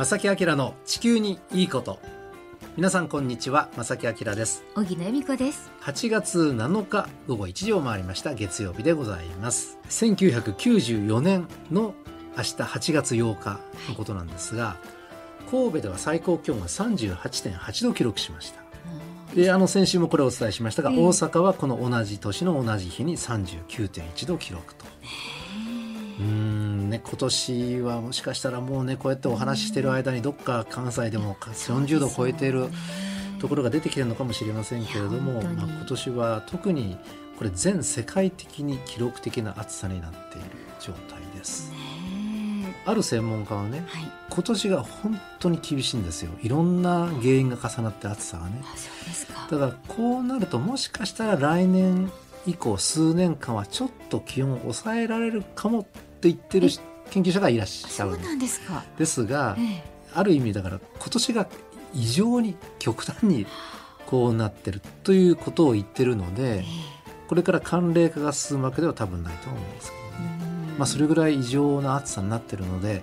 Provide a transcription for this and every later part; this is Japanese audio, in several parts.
正木明の地球にいいこと。皆さんこんにちは。正木明です。小木恵美子です。8月7日午後1時を回りました月曜日でございます。1994年の明日8月8日のことなんですが、はい、神戸では最高気温が38.8度記録しました。であの先週もこれをお伝えしましたが、えー、大阪はこの同じ年の同じ日に39.1度記録と。うんね今年はもしかしたらもうねこうやってお話ししてる間にどっか関西でも40度を超えているところが出てきてるのかもしれませんけれども、まあ、今年は特にこれ全世界的に記録的な暑さになっている状態です。ある専門家はね、はい、今年が本当に厳しいんですよ。いろんな原因が重なって暑さがね。だからこうなるともしかしたら来年以降数年間はちょっと気温を抑えられるかもと言ってる研究者がいらっしゃる。そうなんですか。ですが、ええ、ある意味だから今年が異常に極端にこうなってるということを言ってるので、え、これから寒冷化が進むわけでは多分ないと思うんですけどね、まあ、それぐらい異常な暑さになってるので、はい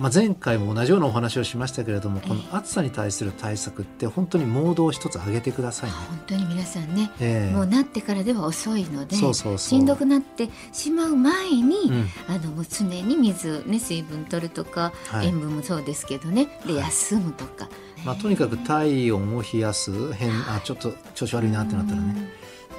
まあ、前回も同じようなお話をしましたけれども、この暑さに対する対策って本当にモードを一つ上げてください、ね、本当に皆さんね、えー、もうなってからでは遅いのでしんどくなってしまう前に、うん、あのもう常に水、ね、水分取るとか、はい、塩分もそうですけどね。で休むとか、まあ、とにかく体温を冷やす変あちょっと調子悪いなってなったらね、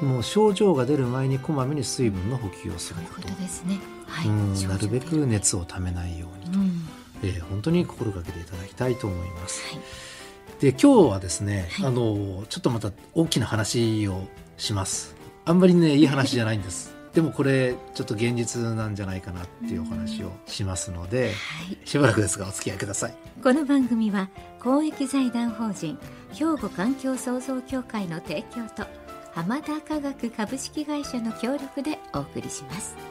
もう症状が出る前にこまめに水分の補給をすること。ですね、はい、なるべく熱をためないようにと。うんえー、本当に心がけていただきたいと思います。はい、で今日はですね、はい、あのちょっとまた大きな話をします。あんまりね いい話じゃないんです。でもこれちょっと現実なんじゃないかなっていうお話をしますので、はい、しばらくですがお付き合いください。この番組は公益財団法人兵庫環境創造協会の提供と浜田科学株式会社の協力でお送りします。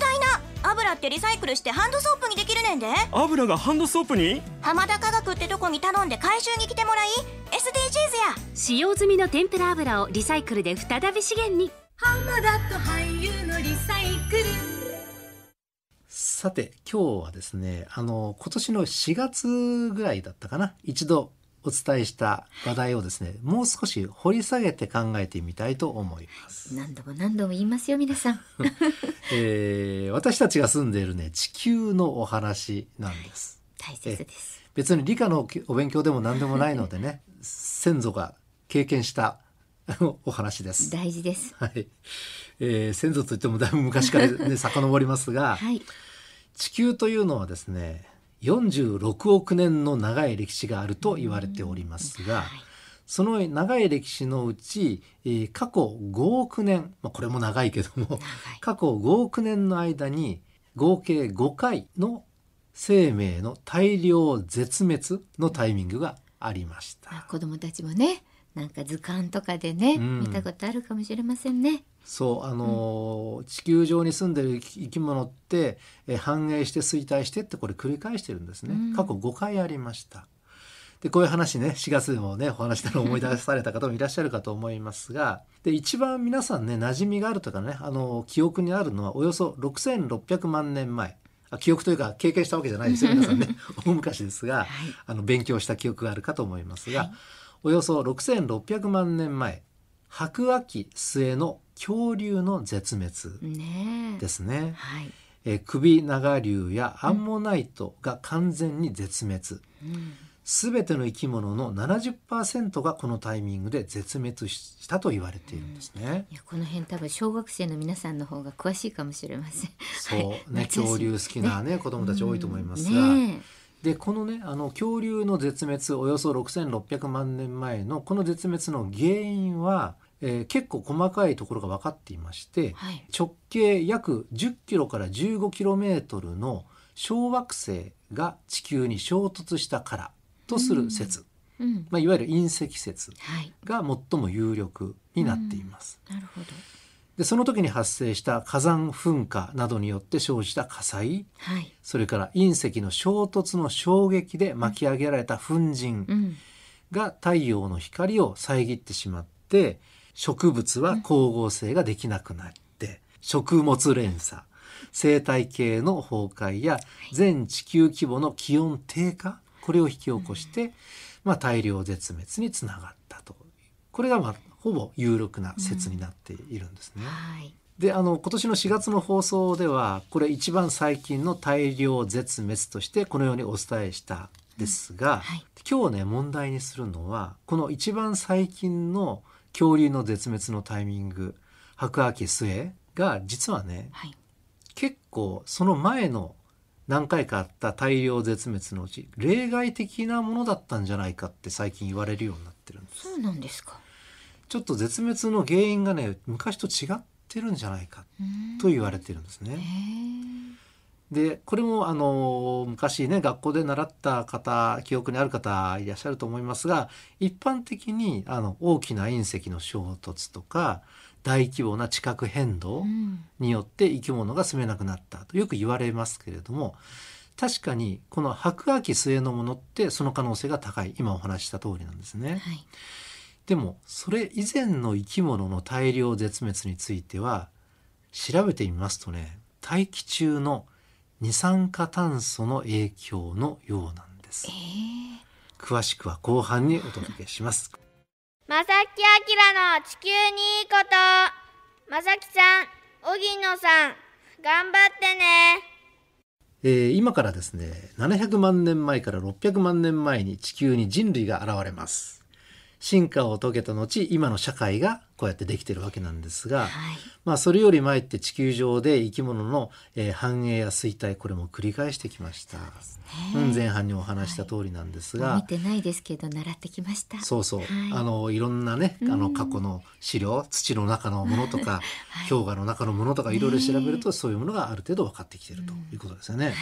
いな油ってリサイクルしてハンドソープにできるねんで。油がハンドソープに？浜田科学ってとこに頼んで回収に来てもらい SDGs や。使用済みの天ぷら油をリサイクルで再び資源に。浜田と俳優のリサイクル。さて今日はですねあの今年の4月ぐらいだったかな。一度お伝えした話題をですね、もう少し掘り下げて考えてみたいと思います。何度も何度も言いますよ、皆さん。えー、私たちが住んでいるね、地球のお話なんです。大切です。別に理科のお勉強でも何でもないのでね、先祖が経験した お話です。大事です。はい。えー、先祖といってもだいぶ昔からね、遡りますが、はい、地球というのはですね、46億年の長い歴史があると言われておりますが、その長い歴史のうち、えー、過去5億年、まあ、これも長いけども過去5億年の間に合計5回の生命の大量絶滅のタイミングがありました。子供たちもねなんか図鑑とかでね、うん、見たことあるかもしれませんね。そうあのーうん、地球上に住んでる生き物ってえ繁栄して衰退してってこれ繰り返してるんですね、うん、過去5回ありました。でこういう話ね4月でもねお話したのを思い出された方もいらっしゃるかと思いますがで一番皆さんね馴染みがあるとかねあの記憶にあるのはおよそ6600万年前。あ記憶というか経験したわけじゃないですよ皆さんね。大昔ですが、はい、あの勉強した記憶があるかと思いますが、はい、およそ6600万年前白亜紀末の恐竜の絶滅ですね。ねはい、え首長竜やアンモナイトが完全に絶滅。す、べ、ての生き物の70%がこのタイミングで絶滅したと言われているんですね。いやこの辺多分小学生の皆さんの方が詳しいかもしれません。そうね 恐竜好きなね、ね、子供たち多いと思いますが。ねでこのねあの恐竜の絶滅およそ6600万年前のこの絶滅の原因はえー、結構細かいところが分かっていまして、はい、直径約10キロから15キロメートルの小惑星が地球に衝突したからとする説、うん、まあ、いわゆる隕石説が最も有力になっています。なるほどでその時に発生した火山噴火などによって生じた火災、はい、それから隕石の衝突の衝撃で巻き上げられた粉塵が太陽の光を遮ってしまって植物は光合成ができなくなって、食物連鎖生態系の崩壊や全地球規模の気温低下これを引き起こして、まあ、大量絶滅につながったと。これが、まあ、ほぼ有力な説になっているんですね。はい。であの今年の4月の放送ではこれ一番最近の大量絶滅としてこのようにお伝えしたですが、うんはい、今日ね問題にするのはこの一番最近の恐竜の絶滅のタイミング白亜紀末が実はね、はい、結構その前の何回かあった大量絶滅のうち例外的なものだったんじゃないかって最近言われるようになってるんです。そうなんですかちょっと絶滅の原因がね昔と違ってるんじゃないかと言われてるんですね。でこれもあの昔ね学校で習った方記憶にある方いらっしゃると思いますが一般的にあの大きな隕石の衝突とか大規模な地殻変動によって生き物が住めなくなったとよく言われますけれども確かにこの白亜紀末のものってその可能性が高い。今お話しした通りなんですね。はい、でもそれ以前の生き物の大量絶滅については調べてみますとね大気中の二酸化炭素の影響のようなんです、えー、詳しくは後半にお届けします。正木明の地球にいいこと。正木さん荻野さん頑張ってね。えー、今からですね700万年前から600万年前に地球に人類が現れます進化を遂げた後今の社会がこうやってできてるわけなんですが、はい、まあそれより前って地球上で生き物の、えー、繁栄や衰退これも繰り返してきました。うん、前半にお話した通りなんですが、はい、見てないですけど習ってきました。そうそう、はい、あのいろんなねあの過去の資料土の中のものとか、氷河の中のものとかいろいろ調べるとそういうものがある程度分かってきているということですよね。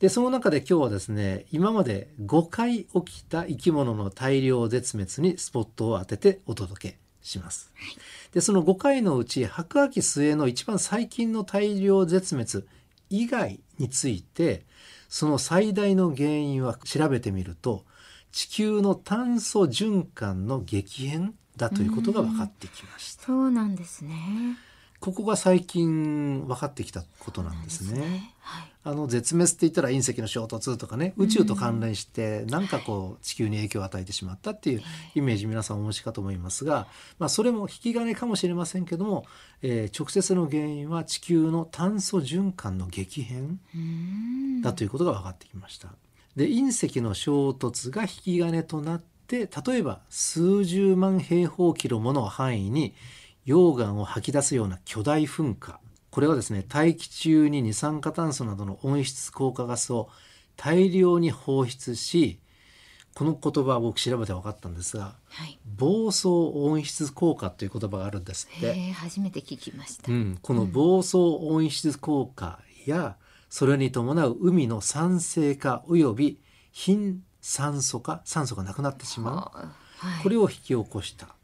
でその中で今日はですね今まで5回起きた生き物の大量絶滅にスポットを当ててお届けします。はい、でその5回のうち白亜紀末の一番最近の大量絶滅以外についてその最大の原因は調べてみると地球の炭素循環の激変だということが分かってきました。そうなんですね。ここが最近分かってきたことなんですね。すね。はい、あの絶滅って言ったら隕石の衝突とかね宇宙と関連して何かこう地球に影響を与えてしまったっていうイメージ皆さんお持ちかと思いますが、まあ、それも引き金かもしれませんけども、えー、直接の原因は地球の炭素循環の激変だということが分かってきました。で隕石の衝突が引き金となって例えば数十万平方キロもの範囲に溶岩を吐き出すような巨大噴火。これはですね大気中に二酸化炭素などの温室効果ガスを大量に放出しこの言葉は僕調べて分かったんですが、はい、暴走温室効果という言葉があるんですって。初めて聞きました、うん、この暴走温室効果や、それに伴う海の酸性化および貧酸素化酸素がなくなってしまう、はい、これを引き起こした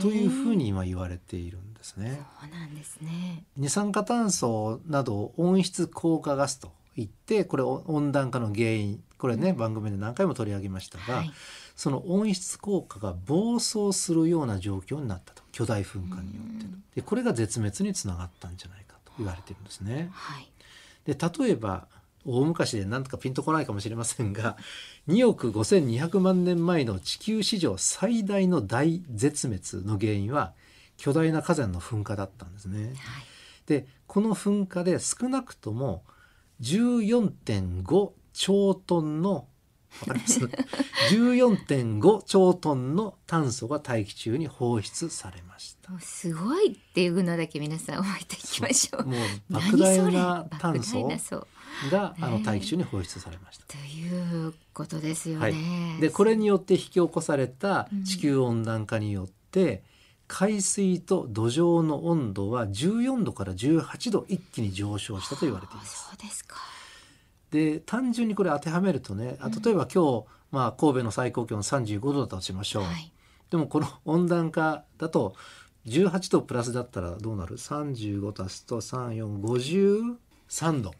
というふうに今言われているんですね。そうなんですね。二酸化炭素など温室効果ガスといってこれ温暖化の原因これね、うん、番組で何回も取り上げましたが、はい、その温室効果が暴走するような状況になったと。巨大噴火によってでこれが絶滅につながったんじゃないかと言われてるんですね。はい、で例えば大昔で何とかピンとこないかもしれませんが 2億5200万年前の地球史上最大の大絶滅の原因は巨大な火山の噴火だったんですね。はい、でこの噴火で少なくとも14.5兆トンのわかります？14.5兆トンの炭素が大気中に放出されました。すごいっていうのだけ皆さん覚えていきましょう。もう莫大な炭素があの大気中に放出されました。ということですよね。はい、でこれによって引き起こされた地球温暖化によって、海水と土壌の温度は14度から18度一気に上昇したと言われています。そうですか。で単純にこれ当てはめるとね例えば今日、まあ、神戸の最高気温35度だとしましょう、はい、でもこの温暖化だと18度プラスだったらどうなる？35足すと3453度、ね、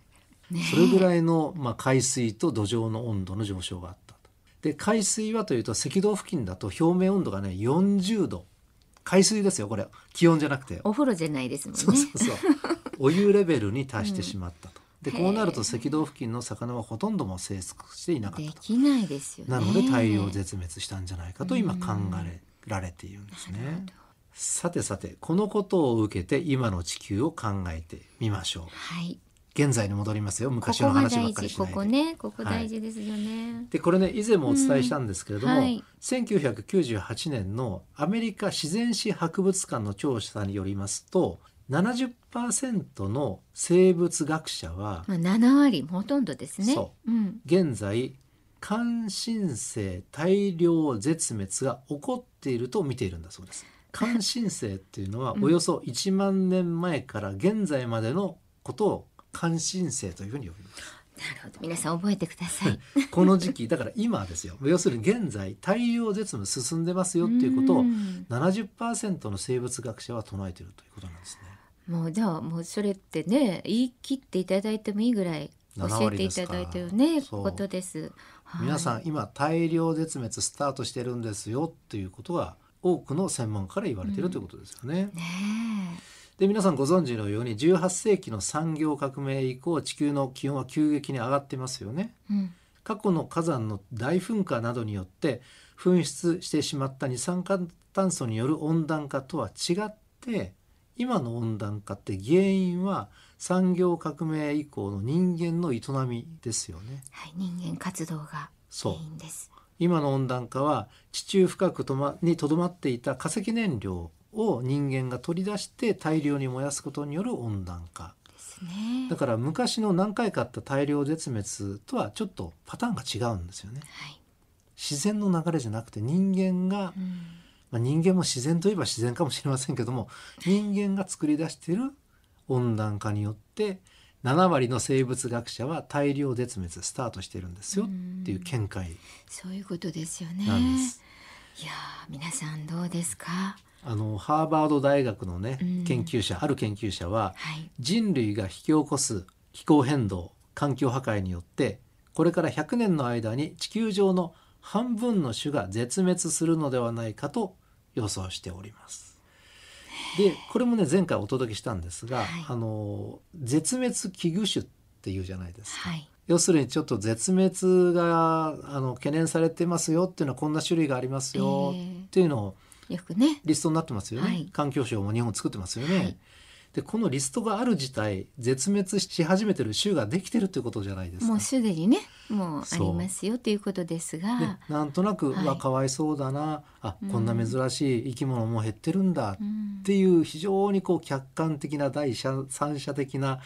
それぐらいの、まあ、海水と土壌の温度の上昇があった。で海水はというと赤道付近だと表面温度がね40度。海水ですよこれ。気温じゃなくて。お風呂じゃないですもんね。そうそうそう。お湯レベルに達してしまったと、うん、でこうなると赤道付近の魚はほとんども生息していなかったできないですよ、ね、なので大量絶滅したんじゃないかと今考えられているんですね、さてさてこのことを受けて今の地球を考えてみましょう。はい現在に戻りますよ。昔の話ばっかりしないここね。ここ大事ですよね、はい、でこれね以前もお伝えしたんですけれども、うん。はい、1998年のアメリカ自然史博物館の調査によりますと70%の生物学者は、まあ、7割ほとんどですね。そう、うん、現在感心性大量絶滅が起こっていると見ているんだそうです。感心性っていうのはおよそ1万年前から現在までのことを関心性というふうに呼びます。なるほど。皆さん覚えてください。この時期だから今ですよ。要するに現在大量絶滅進んでますよっていうことを70%の生物学者は唱えているということなんですね。もうじゃあもうそれってね言い切っていただいてもいいぐらい教えていただいてるねことです、はい、皆さん今大量絶滅スタートしてるんですよっていうことは多くの専門家から言われているということですよね。うん、ねで皆さんご存知のように18世紀の産業革命以降地球の気温は急激に上がってますよね。うん、過去の火山の大噴火などによって噴出してしまった二酸化炭素による温暖化とは違って今の温暖化って原因は産業革命以降の人間の営みですよね。はい、人間活動が原因です。今の温暖化は地中深くと、ま、にとどまっていた化石燃料を人間が取り出して大量に燃やすことによる温暖化。だから昔の何回かあった大量絶滅とはちょっとパターンが違うんですよね。はい、自然の流れじゃなくて人間が、うん、まあ、人間も自然といえば自然かもしれませんけども人間が作り出している温暖化によって7割の生物学者は大量絶滅スタートしてるんですよっていう見解。そういうことですよね。いや皆さんどうですか？あのハーバード大学のね、うん、研究者ある研究者は、はい、人類が引き起こす気候変動環境破壊によってこれから100年の間に地球上の半分の種が絶滅するのではないかと予想しております。でこれもね前回お届けしたんですが、はい、あの絶滅危惧種っていうじゃないですか。はい要するにちょっと絶滅があの懸念されてますよっていうのはこんな種類がありますよっていうのをよくね。リストになってますよね、はい、環境省も日本作ってますよね、はい、でこのリストがある自体絶滅し始めてる種ができてるということじゃないですか。もうすでにねもうありますよということですが。なんとなく、はい、わかわいそうだな。あ、こんな珍しい生き物も減ってるんだっていう非常にこう客観的な第三者的な、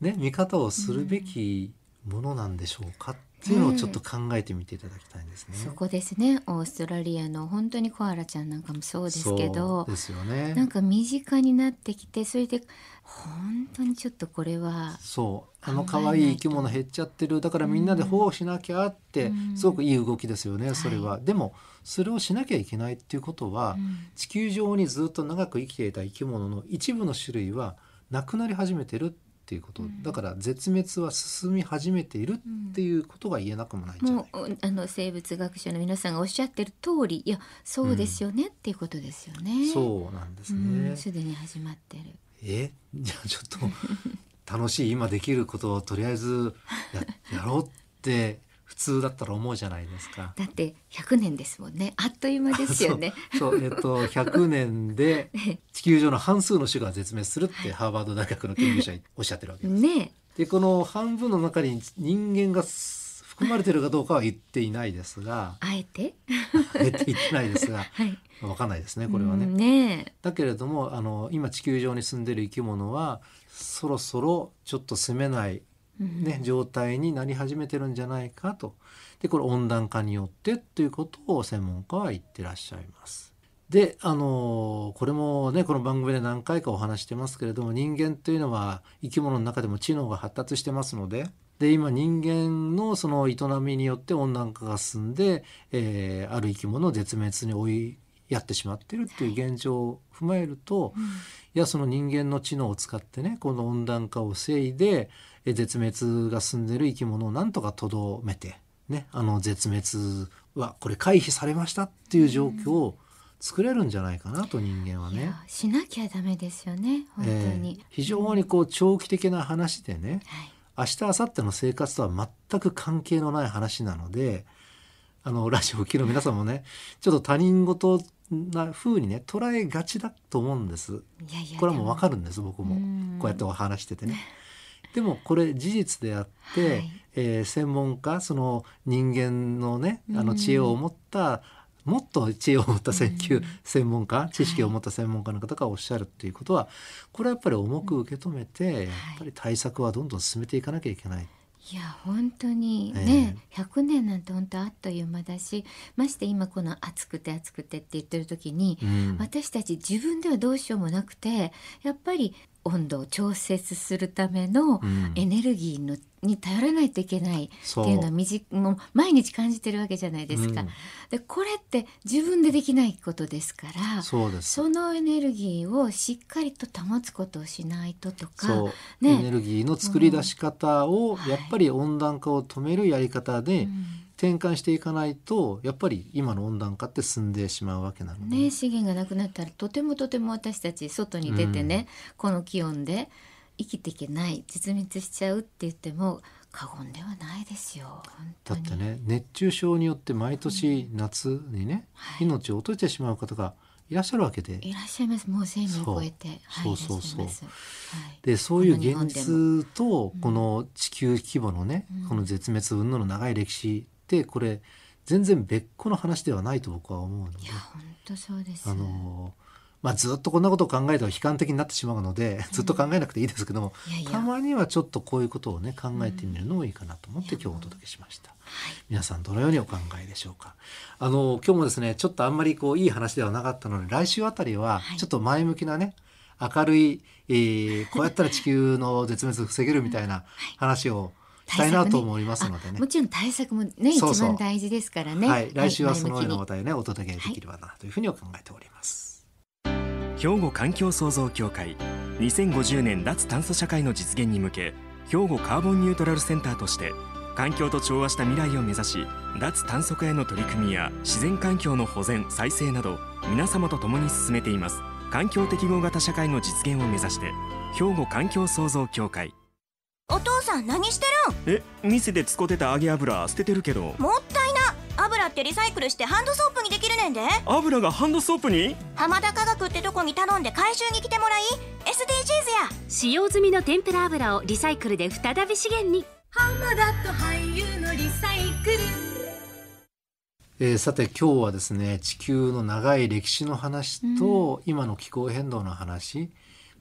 ね、見方をするべきものなんでしょうか。っっていうのをちょっと考えてみていただきたいんですね。そこですね。オーストラリアの本当にコアラちゃんなんかもそうですけどですよ、ね、なんか身近になってきてそれで本当にちょっとこれはそう。あの可愛い生き物減っちゃってる。だからみんなで保護しなきゃって、うん、すごくいい動きですよね、それは、はい、でもそれをしなきゃいけないっていうことは、うん、地球上にずっと長く生きていた生き物の一部の種類はなくなり始めてるっていうこと、うん、だから絶滅は進み始めているっていうことが言えなくもないんじゃないか、うん、あの生物学者の皆さんがおっしゃってる通りいやそうですよね、っていうことですよね。そうなんですね。すでに始まってる。え？じゃあちょっと楽しい今できることをとりあえずややろうって普通だったら思うじゃないですか。だって100年ですもんね。あっという間ですよね。そうえっと100年で 地球上の半数の種が絶滅するってハーバード大学の研究者おっしゃってるわけです。ね。でこの半分の中に人間が含まれてるかどうかは言っていないですが、あえて？あ えて言ってないですが、はい、わかんないですねこれはね。ねだけれどもあの今地球上に住んでる生き物はそろそろちょっと住めないね、状態になり始めてるんじゃないかと。でこれ温暖化によってということを専門家は言ってらっしゃいます。であのこれもねこの番組で何回かお話してますけれども人間というのは生き物の中でも知能が発達してますのでで今人間のその営みによって温暖化が進んで、えー、ある生き物を絶滅に追いやってしまってるっていう現状を踏まえると、はいうん、いやその人間の知能を使ってねこの温暖化を防いで絶滅が進んでる生き物をなんとかとどめて、ね、あの絶滅はこれ回避されましたっていう状況を作れるんじゃないかなと人間はね。しなきゃダメですよね本当に、えー、非常にこう長期的な話でね、はい、明日明後日の生活とは全く関係のない話なのであのラジオを聴きの皆さんもねちょっと他人事な風にね捉えがちだと思うんです。いやいやこれはもう分かるんです僕も。こうやってお話しててね。でもこれ事実であって、はい、えー、専門家その人間のねあの知恵を持ったもっと知恵を持った研究、専門家知識を持った専門家の方がおっしゃるっていうことはこれはやっぱり重く受け止めて、やっぱり対策はどんどん進めていかなきゃいけない。いや本当にね、え。ー、100年なんて本当あっという間だしまして今この暑くて暑くてって言ってる時に、うん、私たち自分ではどうしようもなくてやっぱり温度を調節するためのエネルギーの、に頼らないといけないっていうのはみじもう毎日感じてるわけじゃないですか。うん、でこれって自分でできないことですからそのエネルギーをしっかりと保つことをしないととか、ね、エネルギーの作り出し方を、やっぱり温暖化を止めるやり方で、うん転換していかないとやっぱり今の温暖化って進んでしまうわけなので、ね、資源がなくなったらとてもとても私たち外に出てね、うん、この気温で生きていけない絶滅しちゃうって言っても過言ではないですよだってね熱中症によって毎年夏にね、うんはい、命を落としてしまう方がいらっしゃるわけで。いらっしゃいます。もう千人超えて。そう。そうそう、はい、でそういう現実とこの地球規模のね、うん、この絶滅云々の長い歴史ってこれ全然別個の話ではないと僕は思うので。いや本当そうです。あのまあ、ずっとこんなことを考えたら悲観的になってしまうので、ずっと考えなくていいですけども、うんいやいや。たまにはちょっとこういうことをね考えてみるのもいいかなと思って今日お届けしました、はい、皆さんどのようにお考えでしょうか。あの今日もですねちょっとあんまりこういい話ではなかったので来週あたりはちょっと前向きなね、明るい、えー、こうやったら地球の絶滅防げるみたいな話を、したいなと思いますのでね。もちろん対策もね一番大事ですからね。はい、来週はそのような話題をねお届けできればなというふうに考えております。兵庫環境創造協会。2050年脱炭素社会の実現に向け兵庫カーボンニュートラルセンターとして環境と調和した未来を目指し脱炭素化への取り組みや自然環境の保全再生など皆様と共に進めています。環境適合型社会の実現を目指して兵庫環境創造協会。お父さん何してるん？え店で使ってた揚げ油捨ててるけど。もったいな。油ってリサイクルしてハンドソープにできるねんで。油がハンドソープに？浜田科学ってとこに頼んで回収に来てもらい。SDGs や。使用済みの天ぷら油をリサイクルで再び資源に。浜田と俳優のリサイクル。えー、さて今日はですね地球の長い歴史の話と、今の気候変動の話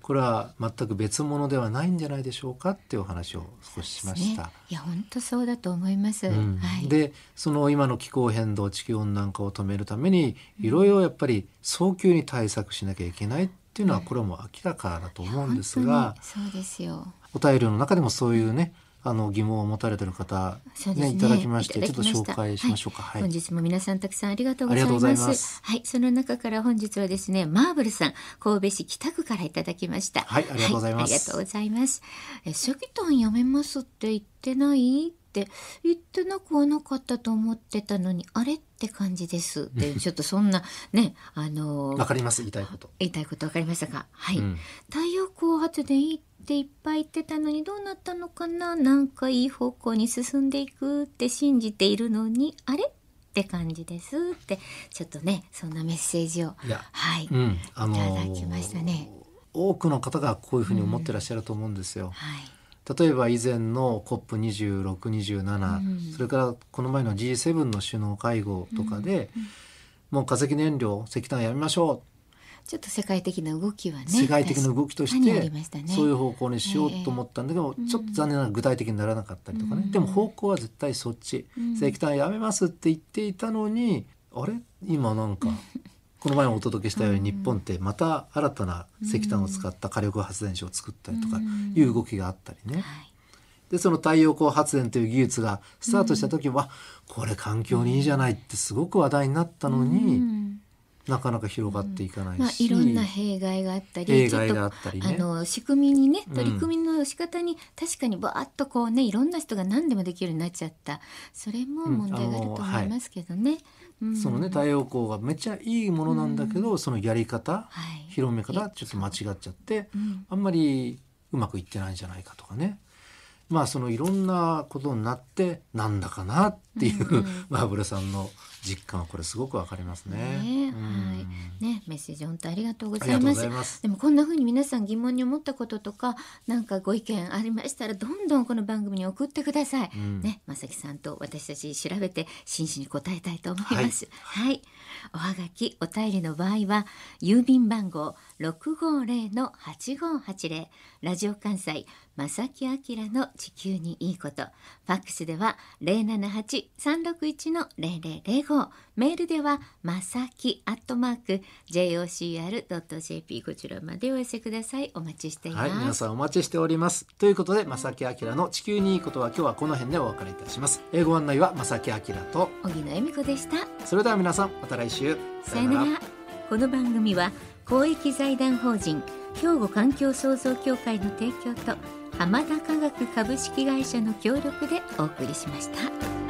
これは全く別物ではないんじゃないでしょうかっていうお話を少ししました。ね、いや本当そうだと思います。うんはい、でその今の気候変動地球温暖化を止めるためにいろいろやっぱり早急に対策しなきゃいけないっていうのはこれはもう明らかだと思うんですが、そうですよお便りの中でもそういうねあの疑問を持たれてる方、ね、ねいただきましてちょっと紹介しましょうか、はい、本日も皆さんたくさんありがとうございます。はいその中から本日はですねマーブルさん神戸市北区からいただきました。はいありがとうございます、ありがとうございます。え石炭やめますって言ってない？って言ってなくはなかったと思ってたのにあれって感じです。で ちょっとそんなねあのわかります言いたいこと。言いたいことわかりましたか？はい、うん、太陽光発電いいっていっぱい言ってたのにどうなったのかな？なんかいい方向に進んでいくって信じているのにあれって感じですってちょっとねそんなメッセージをはい、うん、あのー、いただきましたね。多くの方がこういうふうに思ってらっしゃると思うんですよ。うん、はい例えば以前の COP2627、うん、それからこの前の G7 の首脳会合とかで、うん。うん、もう化石燃料石炭やめましょう。ちょっと世界的な動きはね世界的な動きとして、ね、そういう方向にしようと思ったんだけど、えー、ちょっと残念ながら具体的にならなかったりとかね、うん、でも方向は絶対そっち、うん、石炭やめますって言っていたのにあれ？今なんか この前もお届けしたように、日本ってまた新たな石炭を使った火力発電所を作ったりとかいう動きがあったりね。でその太陽光発電という技術がスタートした時は、これ環境にいいじゃないってすごく話題になったのに、なかなか広がっていかないし、まあ、いろんな弊害があったり弊害があったり、ね、あの仕組みにね取り組みの仕方に確かにバーッとこうねいろんな人が何でもできるようになっちゃった。それも問題があると思いますけどね。うん、そのね太陽光がめっちゃいいものなんだけど、うん、そのやり方、はい、広め方ちょっと間違っちゃって、あんまりうまくいってないんじゃないかとかね。まあそのいろんなことになってなんだかなっていう、うんうん、マーブルさんの実感はこれすごくわかりますね。ねはいねメッセージ本当ありがとうございます。ますでもこんな風に皆さん疑問に思ったこととかなんかご意見ありましたらどんどんこの番組に送ってください。うん、ねまさきさんと私たち調べて真摯に答えたいと思います。はい、はいおはがきお便りの場合は郵便番号六五零の八五八零ラジオ関西正木明の地球にいいこと。ファックスでは零七八三六一の零零零五。メールではまさきアットマーク jocr.jp こちらまでお寄せください。お待ちしています、はい、皆さんお待ちしております。ということで正木明の地球にいいことは今日はこの辺でお別れいたします。英語案内は正木明と荻野恵美子でした。それでは皆さんまた来週。さよなら。この番組は公益財団法人兵庫環境創造協会の提供と浜田科学株式会社の協力でお送りしました。